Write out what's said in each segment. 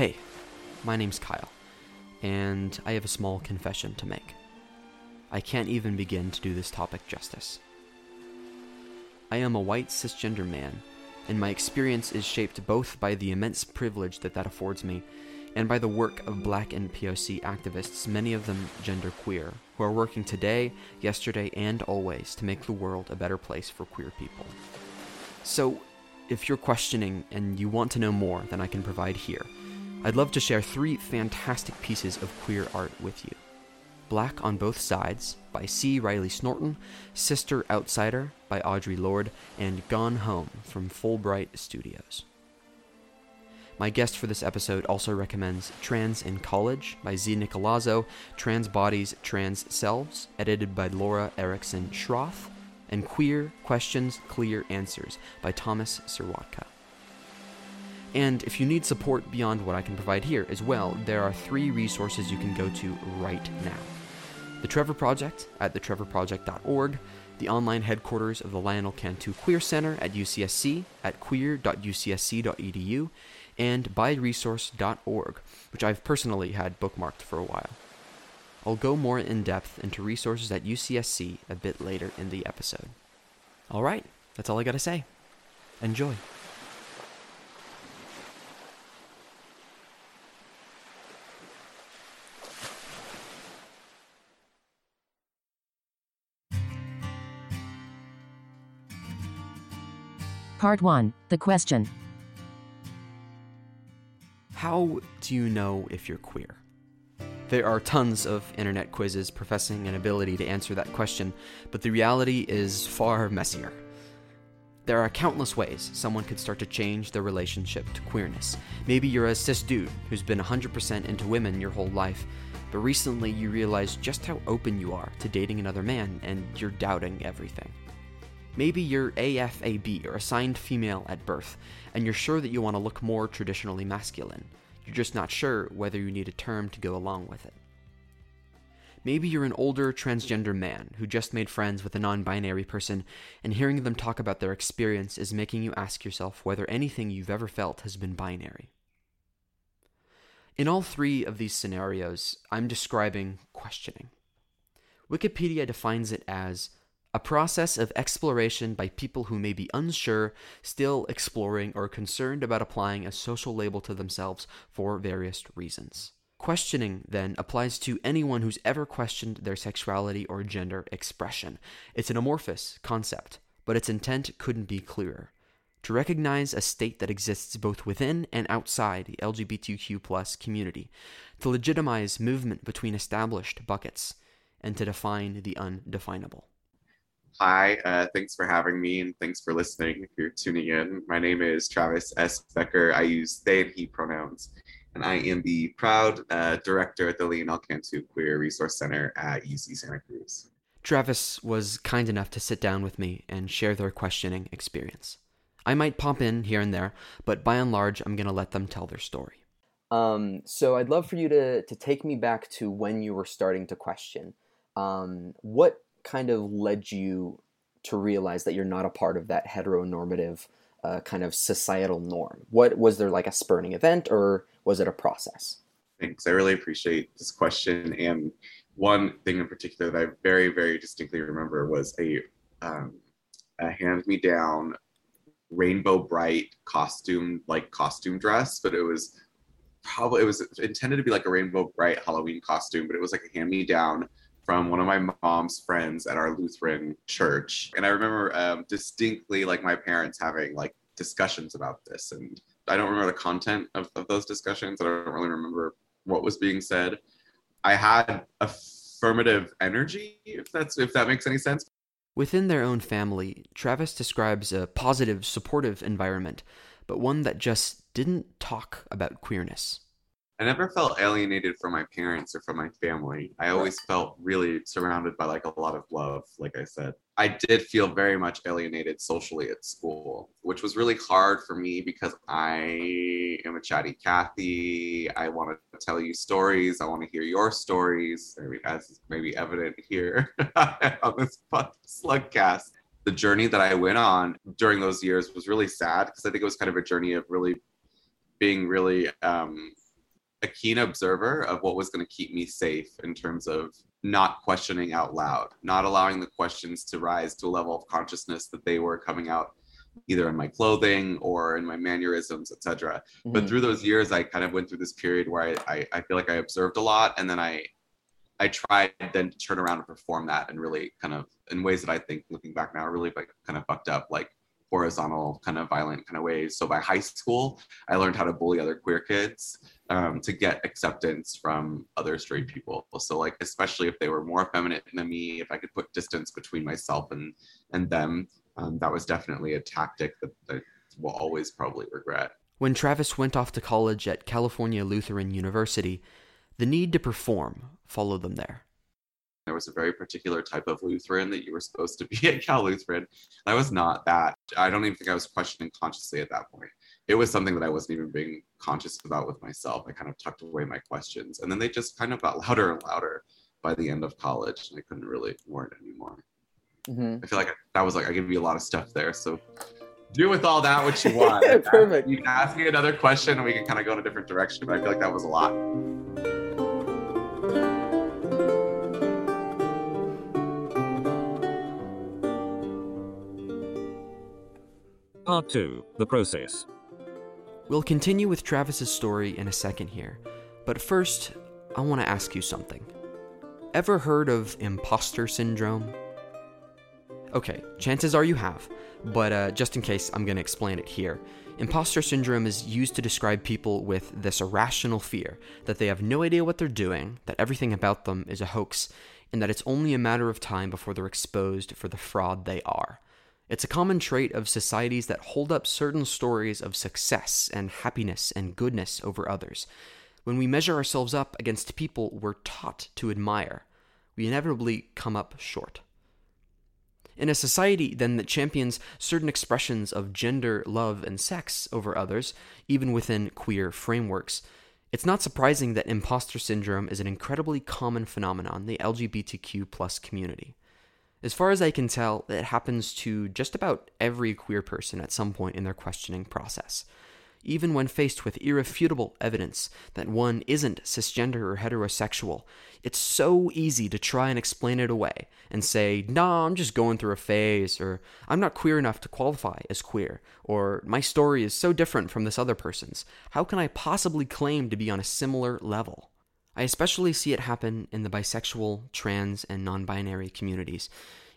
Hey, my name's Kyle, and I have a small confession to make. I can't even begin to do this topic justice. I am a white cisgender man, and my experience is shaped both by the immense privilege that that affords me and by the work of black and POC activists, many of them genderqueer, who are working today, yesterday, and always to make the world a better place for queer people. So, if you're questioning and you want to know more than I can provide here, I'd love to share three fantastic pieces of queer art with you. Black on Both Sides by C. Riley Snorton, Sister Outsider by Audre Lorde, and Gone Home from Fullbright Studios. My guest for this episode also recommends Trans in College by Z. Nicolazzo, Trans Bodies, Trans Selves, edited by Laura Erickson Schroth, and Queer Questions, Clear Answers by Thomas Sirwatka. And if you need support beyond what I can provide here as well, there are three resources you can go to right now. The Trevor Project at thetrevorproject.org, the online headquarters of the Lionel Cantu Queer Center at UCSC at queer.ucsc.edu, and biresource.org, which I've personally had bookmarked for a while. I'll go more in depth into resources at UCSC a bit later in the episode. All right, that's all I got to say. Enjoy. Part 1 The Question How do you know if you're queer? There are tons of internet quizzes professing an ability to answer that question, but the reality is far messier. There are countless ways someone could start to change their relationship to queerness. Maybe you're a cis dude who's been 100% into women your whole life, but recently you realize just how open you are to dating another man and you're doubting everything. Maybe you're AFAB or assigned female at birth, and you're sure that you want to look more traditionally masculine. You're just not sure whether you need a term to go along with it. Maybe you're an older transgender man who just made friends with a non binary person, and hearing them talk about their experience is making you ask yourself whether anything you've ever felt has been binary. In all three of these scenarios, I'm describing questioning. Wikipedia defines it as a process of exploration by people who may be unsure, still exploring, or concerned about applying a social label to themselves for various reasons. Questioning, then, applies to anyone who's ever questioned their sexuality or gender expression. It's an amorphous concept, but its intent couldn't be clearer. To recognize a state that exists both within and outside the LGBTQ community, to legitimize movement between established buckets, and to define the undefinable. Hi, uh, thanks for having me and thanks for listening if you're tuning in. My name is Travis S. Becker. I use they and he pronouns, and I am the proud uh, director at the Lionel Cantu Queer Resource Center at UC Santa Cruz. Travis was kind enough to sit down with me and share their questioning experience. I might pop in here and there, but by and large, I'm going to let them tell their story. Um, so I'd love for you to, to take me back to when you were starting to question. Um, what kind of led you to realize that you're not a part of that heteronormative uh, kind of societal norm? What was there like a spurning event, or was it a process? Thanks. I really appreciate this question. And one thing in particular that I very, very distinctly remember was a um, a hand-me-down Rainbow Brite costume, like costume dress, but it was probably it was intended to be like a Rainbow Brite Halloween costume, but it was like a hand-me-down from one of my mom's friends at our Lutheran church. And I remember um, distinctly like my parents having like discussions about this. And I don't remember the content of, of those discussions. I don't really remember what was being said. I had affirmative energy, if that's if that makes any sense. Within their own family, Travis describes a positive, supportive environment, but one that just didn't talk about queerness. I never felt alienated from my parents or from my family. I always felt really surrounded by like a lot of love, like I said. I did feel very much alienated socially at school, which was really hard for me because I am a chatty Cathy. I want to tell you stories. I want to hear your stories, as maybe evident here on this slugcast. The journey that I went on during those years was really sad because I think it was kind of a journey of really being really um, a keen observer of what was going to keep me safe in terms of not questioning out loud, not allowing the questions to rise to a level of consciousness that they were coming out either in my clothing or in my mannerisms, etc. Mm-hmm. But through those years, I kind of went through this period where I, I, I feel like I observed a lot, and then I I tried then to turn around and perform that, and really kind of in ways that I think, looking back now, really like kind of fucked up, like horizontal kind of violent kind of ways. So by high school, I learned how to bully other queer kids um, to get acceptance from other straight people. So like, especially if they were more effeminate than me, if I could put distance between myself and and them, um, that was definitely a tactic that I will always probably regret. When Travis went off to college at California Lutheran University, the need to perform followed them there. There was a very particular type of Lutheran that you were supposed to be at Cal Lutheran. I was not that. I don't even think I was questioning consciously at that point. It was something that I wasn't even being conscious about with myself. I kind of tucked away my questions. And then they just kind of got louder and louder by the end of college. And I couldn't really ignore it anymore. Mm-hmm. I feel like that was like, I gave you a lot of stuff there. So do with all that what you want. Perfect. You can ask me another question and we can kind of go in a different direction. But I feel like that was a lot. Part 2 The Process. We'll continue with Travis's story in a second here, but first, I want to ask you something. Ever heard of imposter syndrome? Okay, chances are you have, but uh, just in case, I'm going to explain it here. Imposter syndrome is used to describe people with this irrational fear that they have no idea what they're doing, that everything about them is a hoax, and that it's only a matter of time before they're exposed for the fraud they are. It's a common trait of societies that hold up certain stories of success and happiness and goodness over others. When we measure ourselves up against people we're taught to admire, we inevitably come up short. In a society, then, that champions certain expressions of gender, love, and sex over others, even within queer frameworks, it's not surprising that imposter syndrome is an incredibly common phenomenon in the LGBTQ plus community. As far as I can tell, it happens to just about every queer person at some point in their questioning process. Even when faced with irrefutable evidence that one isn't cisgender or heterosexual, it's so easy to try and explain it away and say, nah, I'm just going through a phase, or I'm not queer enough to qualify as queer, or my story is so different from this other person's. How can I possibly claim to be on a similar level? I especially see it happen in the bisexual, trans, and non binary communities.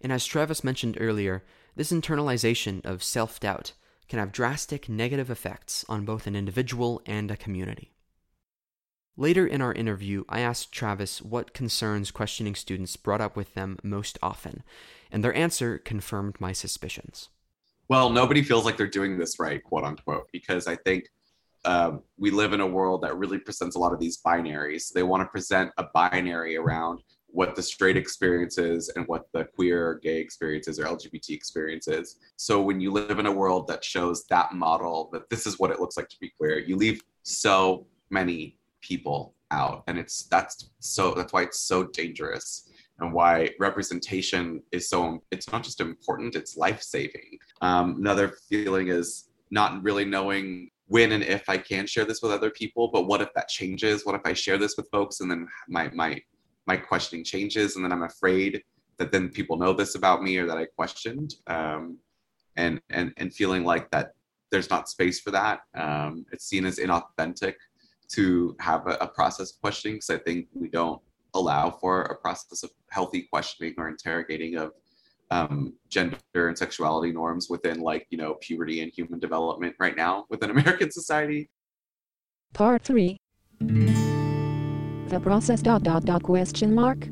And as Travis mentioned earlier, this internalization of self doubt can have drastic negative effects on both an individual and a community. Later in our interview, I asked Travis what concerns questioning students brought up with them most often, and their answer confirmed my suspicions. Well, nobody feels like they're doing this right, quote unquote, because I think um, we live in a world that really presents a lot of these binaries. They want to present a binary around what the straight experience is and what the queer, gay experiences or LGBT experiences. So when you live in a world that shows that model, that this is what it looks like to be queer, you leave so many people out, and it's that's so that's why it's so dangerous and why representation is so it's not just important it's life-saving um, another feeling is not really knowing when and if I can share this with other people. But what if that changes? What if I share this with folks and then my my my questioning changes and then I'm afraid that then people know this about me or that I questioned. Um, and and and feeling like that there's not space for that. Um, it's seen as inauthentic to have a, a process of questioning because I think we don't allow for a process of healthy questioning or interrogating of um, gender and sexuality norms within like you know puberty and human development right now within American society. Part three. The process dot dot dot question mark.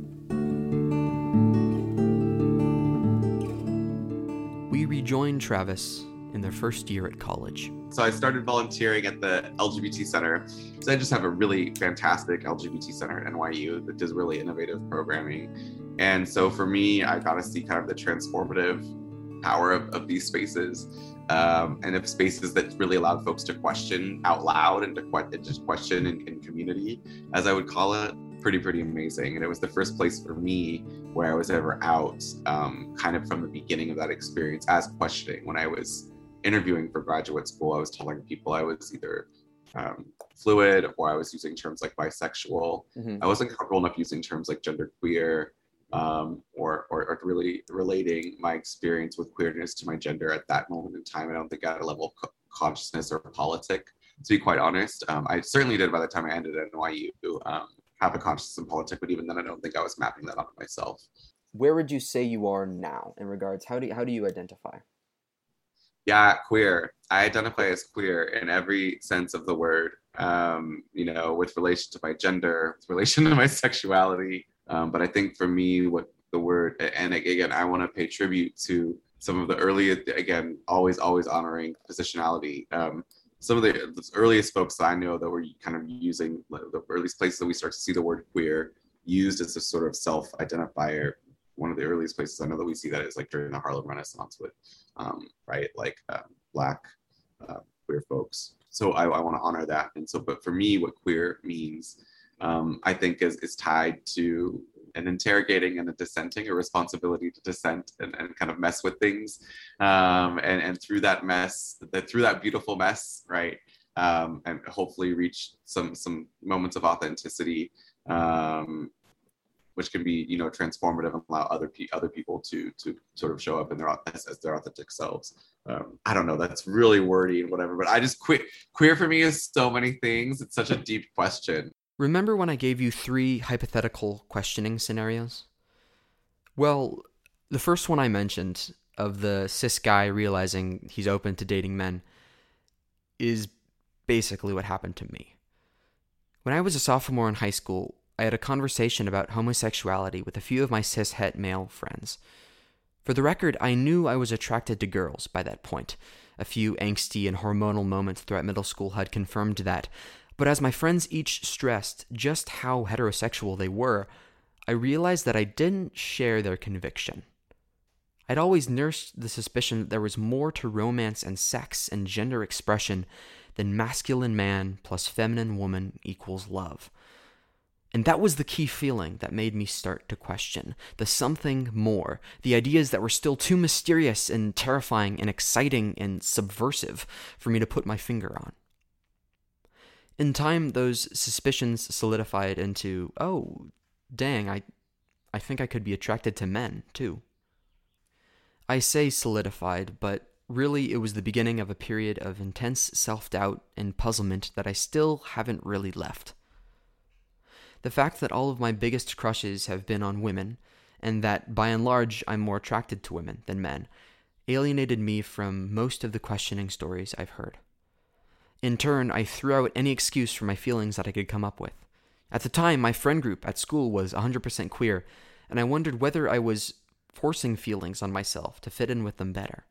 We rejoined Travis in their first year at college. So I started volunteering at the LGBT Center. So I just have a really fantastic LGBT Center at NYU that does really innovative programming. And so for me, I got to see kind of the transformative power of, of these spaces um, and of spaces that really allowed folks to question out loud and to que- just question in, in community, as I would call it. Pretty, pretty amazing. And it was the first place for me where I was ever out, um, kind of from the beginning of that experience as questioning when I was interviewing for graduate school, I was telling people I was either um, fluid or I was using terms like bisexual. Mhm. I wasn't comfortable enough using terms like genderqueer um, or, or, or really relating my experience with queerness to my gender at that moment in time. I don't think I had a level of co- consciousness or politic, to be quite honest. Um, I certainly did by the time I ended at NYU um, have a consciousness and politic, but even then I don't think I was mapping that onto myself. Where would you say you are now in regards? How do you, how do you identify? yeah queer i identify as queer in every sense of the word um, you know with relation to my gender with relation to my sexuality um, but i think for me what the word and again i want to pay tribute to some of the early again always always honoring positionality um, some of the, earliest folks that i know that were kind of using the earliest places that we start to see the word queer used as a sort of self-identifier one of the earliest places I know that we see that is like during the Harlem Renaissance with, um, right, like uh, black uh, queer folks. So I, I want to honor that. And so, but for me, what queer means, um, I think, is is tied to an interrogating and a dissenting, a responsibility to dissent and, and kind of mess with things, um, and and through that mess, that through that beautiful mess, right, um, and hopefully reach some some moments of authenticity um, which can be you know transformative and allow other pe- other people to to sort of show up in their as, as their authentic selves. Um, I don't know, that's really wordy and whatever, but I just quit. Queer for me is so many things. It's such a deep question. Remember when I gave you three hypothetical questioning scenarios? Well, the first one I mentioned of the cis guy realizing he's open to dating men is basically what happened to me. When I was a sophomore in high school, I had a conversation about homosexuality with a few of my cis het male friends. For the record, I knew I was attracted to girls by that point. A few angsty and hormonal moments throughout middle school had confirmed that. But as my friends each stressed just how heterosexual they were, I realized that I didn't share their conviction. I'd always nursed the suspicion that there was more to romance and sex and gender expression than masculine man plus feminine woman equals love. And that was the key feeling that made me start to question the something more, the ideas that were still too mysterious and terrifying and exciting and subversive for me to put my finger on. In time, those suspicions solidified into, oh, dang, I, I think I could be attracted to men, too. I say solidified, but really it was the beginning of a period of intense self doubt and puzzlement that I still haven't really left. The fact that all of my biggest crushes have been on women, and that by and large I'm more attracted to women than men, alienated me from most of the questioning stories I've heard. In turn, I threw out any excuse for my feelings that I could come up with. At the time, my friend group at school was 100% queer, and I wondered whether I was forcing feelings on myself to fit in with them better.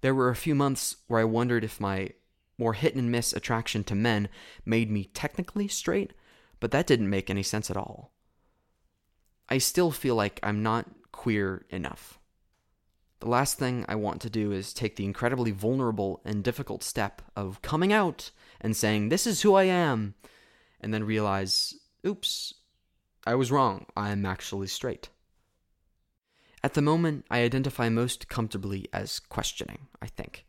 There were a few months where I wondered if my more hit and miss attraction to men made me technically straight, but that didn't make any sense at all. I still feel like I'm not queer enough. The last thing I want to do is take the incredibly vulnerable and difficult step of coming out and saying, This is who I am, and then realize, oops, I was wrong. I'm actually straight. At the moment, I identify most comfortably as questioning, I think.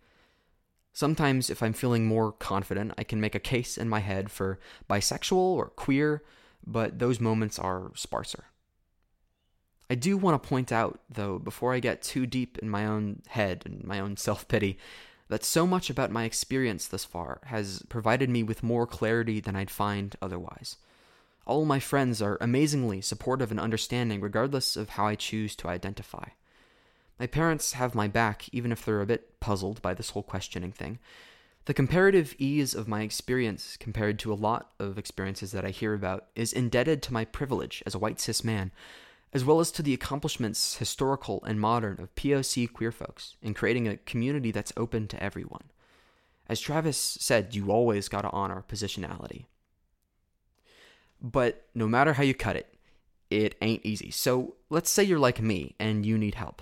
Sometimes, if I'm feeling more confident, I can make a case in my head for bisexual or queer, but those moments are sparser. I do want to point out, though, before I get too deep in my own head and my own self pity, that so much about my experience thus far has provided me with more clarity than I'd find otherwise. All my friends are amazingly supportive and understanding, regardless of how I choose to identify. My parents have my back, even if they're a bit puzzled by this whole questioning thing. The comparative ease of my experience compared to a lot of experiences that I hear about is indebted to my privilege as a white cis man, as well as to the accomplishments, historical and modern, of POC queer folks in creating a community that's open to everyone. As Travis said, you always gotta honor positionality. But no matter how you cut it, it ain't easy. So let's say you're like me and you need help.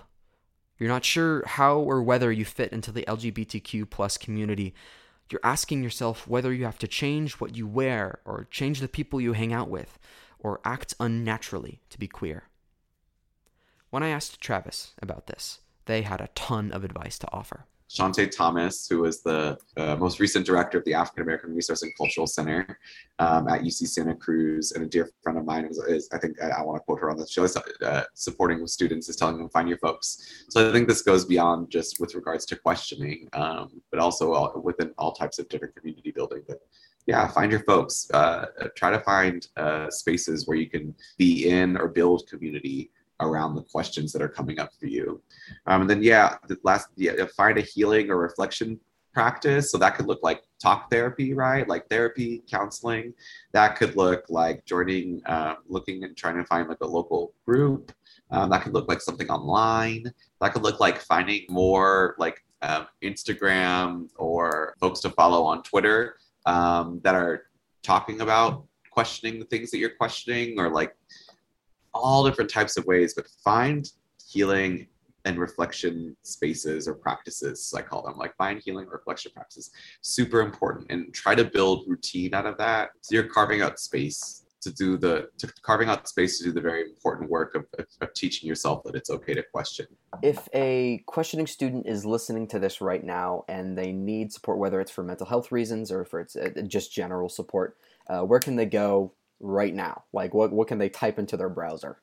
You're not sure how or whether you fit into the LGBTQ plus community. You're asking yourself whether you have to change what you wear or change the people you hang out with or act unnaturally to be queer. When I asked Travis about this, they had a ton of advice to offer. Shante Thomas, who was the uh, most recent director of the African American Resource and Cultural Center um, at UC Santa Cruz, and a dear friend of mine is, is I think I, I want to quote her on this. She always uh, supporting students is telling them find your folks. So I think this goes beyond just with regards to questioning, um, but also all, within all types of different community building. But yeah, find your folks. Uh, try to find uh, spaces where you can be in or build community around the questions that are coming up for you. Um, and then, yeah, the last, yeah, find a healing or reflection practice. So that could look like talk therapy, right? Like therapy, counseling. That could look like joining, uh, looking and trying to find like a local group. Um, that could look like something online. That could look like finding more like um, Instagram or folks to follow on Twitter um, that are talking about questioning the things that you're questioning or like all different types of ways, but find healing and reflection spaces or practices, I call them, like find healing reflection practices. Super important and try to build routine out of that. So you're carving out space to do the to carving out space to do the very important work of, of, of, teaching yourself that it's okay to question if a questioning student is listening to this right now and they need support whether it's for mental health reasons or for it's uh, just general support uh, where can they go right now? Like, what, what can they type into their browser?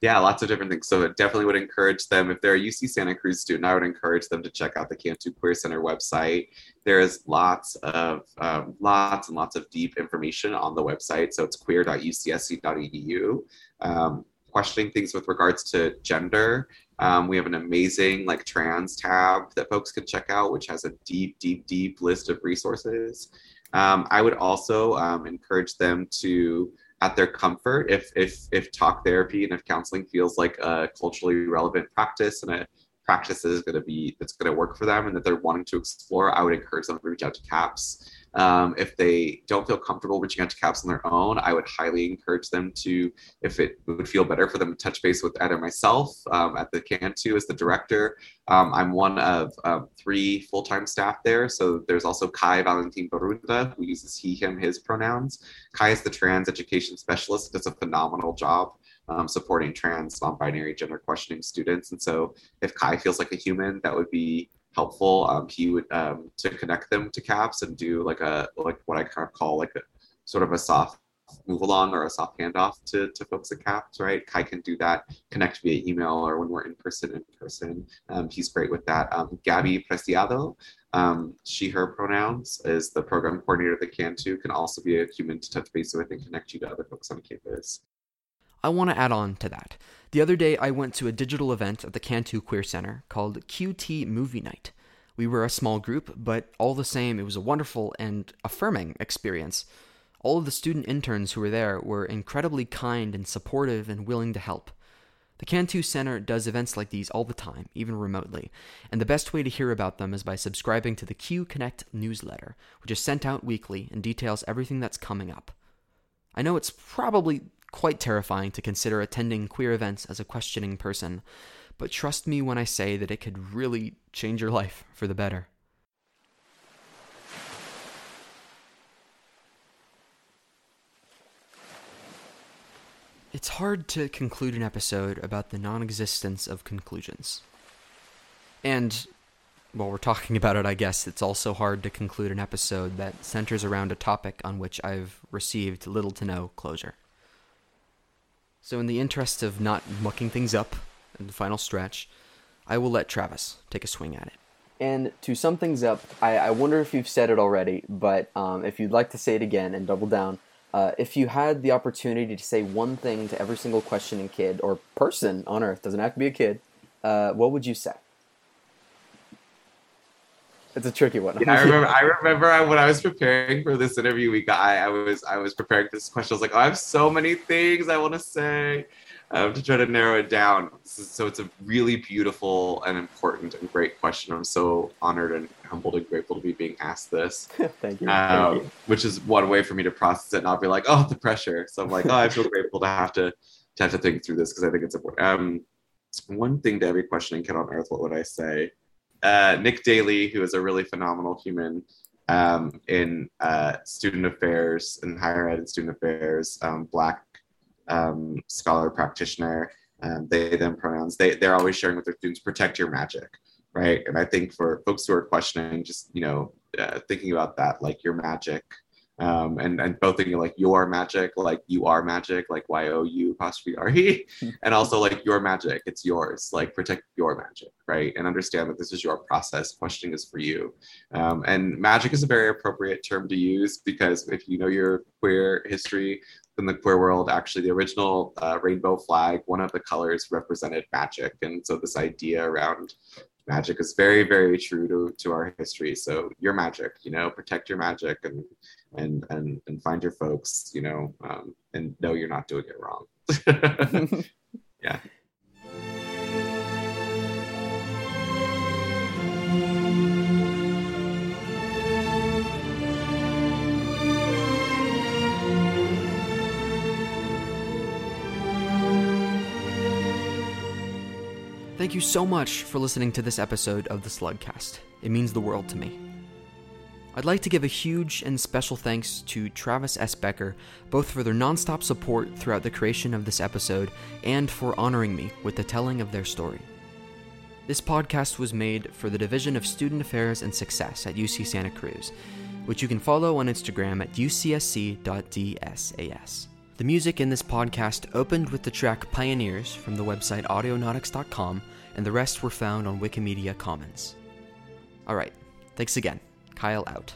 Yeah, lots of different things. So it definitely would encourage them, if they're a UC Santa Cruz student, I would encourage them to check out the Cantu Queer Center website. There's lots of um, lots and lots of deep information on the website. So it's queer.ucsc.edu. Um, questioning things with regards to gender. Um, we have an amazing like trans tab that folks can check out, which has a deep, deep, deep list of resources. Um, I would also um, encourage them to, at their comfort, if if if talk therapy and if counseling feels like a culturally relevant practice and a practice going to be that's going to work for them and that they're wanting to explore, I would encourage them to reach out to CAPS. Um, if they don't feel comfortable reaching out to CAPS on their own, I would highly encourage them to, if it would feel better for them to touch base with either myself um, at the Cantu as the director. Um, I'm one of um, three full-time staff there. So there's also Kai Valentin Barunda, who uses he, him, his pronouns. Kai is the trans education specialist, does a phenomenal job um, supporting trans, non-binary, gender questioning students. And so if Kai feels like a human, that would be helpful. Um, he would um, to connect them to CAPS and do like a like what I kind of call like a sort of a soft move along or a soft handoff to, to folks at CAPS, right? Kai can do that, connect via email or when we're in person, in person. Um, he's great with that. Um, Gabby Preciado, um, she, her pronouns, is the program coordinator that Cantu, can also be a human to touch base with and connect you to other folks on campus. I want to add on to that. The other day, I went to a digital event at the Cantu Queer Center called QT Movie Night. We were a small group, but all the same, it was a wonderful and affirming experience. All of the student interns who were there were incredibly kind and supportive and willing to help. The Cantu Center does events like these all the time, even remotely, and the best way to hear about them is by subscribing to the Q Connect newsletter, which is sent out weekly and details everything that's coming up. I know it's probably quite terrifying to consider attending queer events as a questioning person, but trust me when I say that it could really change your life for the better. It's hard to conclude an episode about the non existence of conclusions. And while we're talking about it, I guess it's also hard to conclude an episode that centers around a topic on which I've received little to no closure. So, in the interest of not mucking things up in the final stretch, I will let Travis take a swing at it. And to sum things up, I, I wonder if you've said it already, but um, if you'd like to say it again and double down, uh, if you had the opportunity to say one thing to every single questioning kid or person on Earth, doesn't have to be a kid, uh, what would you say? It's a tricky one. Yeah, I remember. I remember I, when I was preparing for this interview, we got. I, I, was. I was preparing for this question. I was like, oh, I have so many things I want to say, um, to try to narrow it down. So it's a really beautiful and important and great question. I'm so honored and humbled and grateful to be being asked this. Thank, you. Um, Thank you. Which is one way for me to process it, not be like, oh, the pressure. So I'm like, oh, I feel grateful to have to to have to think through this because I think it's important. Um, one thing to every questioning kid on earth, what would I say? Uh, Nick Daly, who is a really phenomenal human um, in uh, student affairs and higher ed and student affairs, um, Black um, scholar practitioner. Um, they them pronouns. They they're always sharing with their students, protect your magic. right? And I think for folks who are questioning, just you know, uh, thinking about that, like your magic, um, and and both thinking like your magic, like you are magic, like Y O U apostrophe R E, and also like your magic, it's yours, like protect your magic, right? And understand that this is your process. Questioning is for you, um, and magic is a very appropriate term to use because if you know your queer history, in the queer world, actually, the original uh, rainbow flag, one of the colors represented magic. And so, this idea around magic is very, very true to, to our history. So, your magic, you know, protect your magic and and and, and find your folks, you know, um, and know you're not doing it wrong. yeah. Thank you so much for listening to this episode of the Slugcast. It means the world to me. I'd like to give a huge and special thanks to Travis S. Becker, both for their nonstop support throughout the creation of this episode and for honoring me with the telling of their story. This podcast was made for the Division of Student Affairs and Success at UC Santa Cruz, which you can follow on Instagram at ucsc.dsas. The music in this podcast opened with the track Pioneers from the website audionautix.com, and the rest were found on Wikimedia Commons. Alright, thanks again. Kyle out.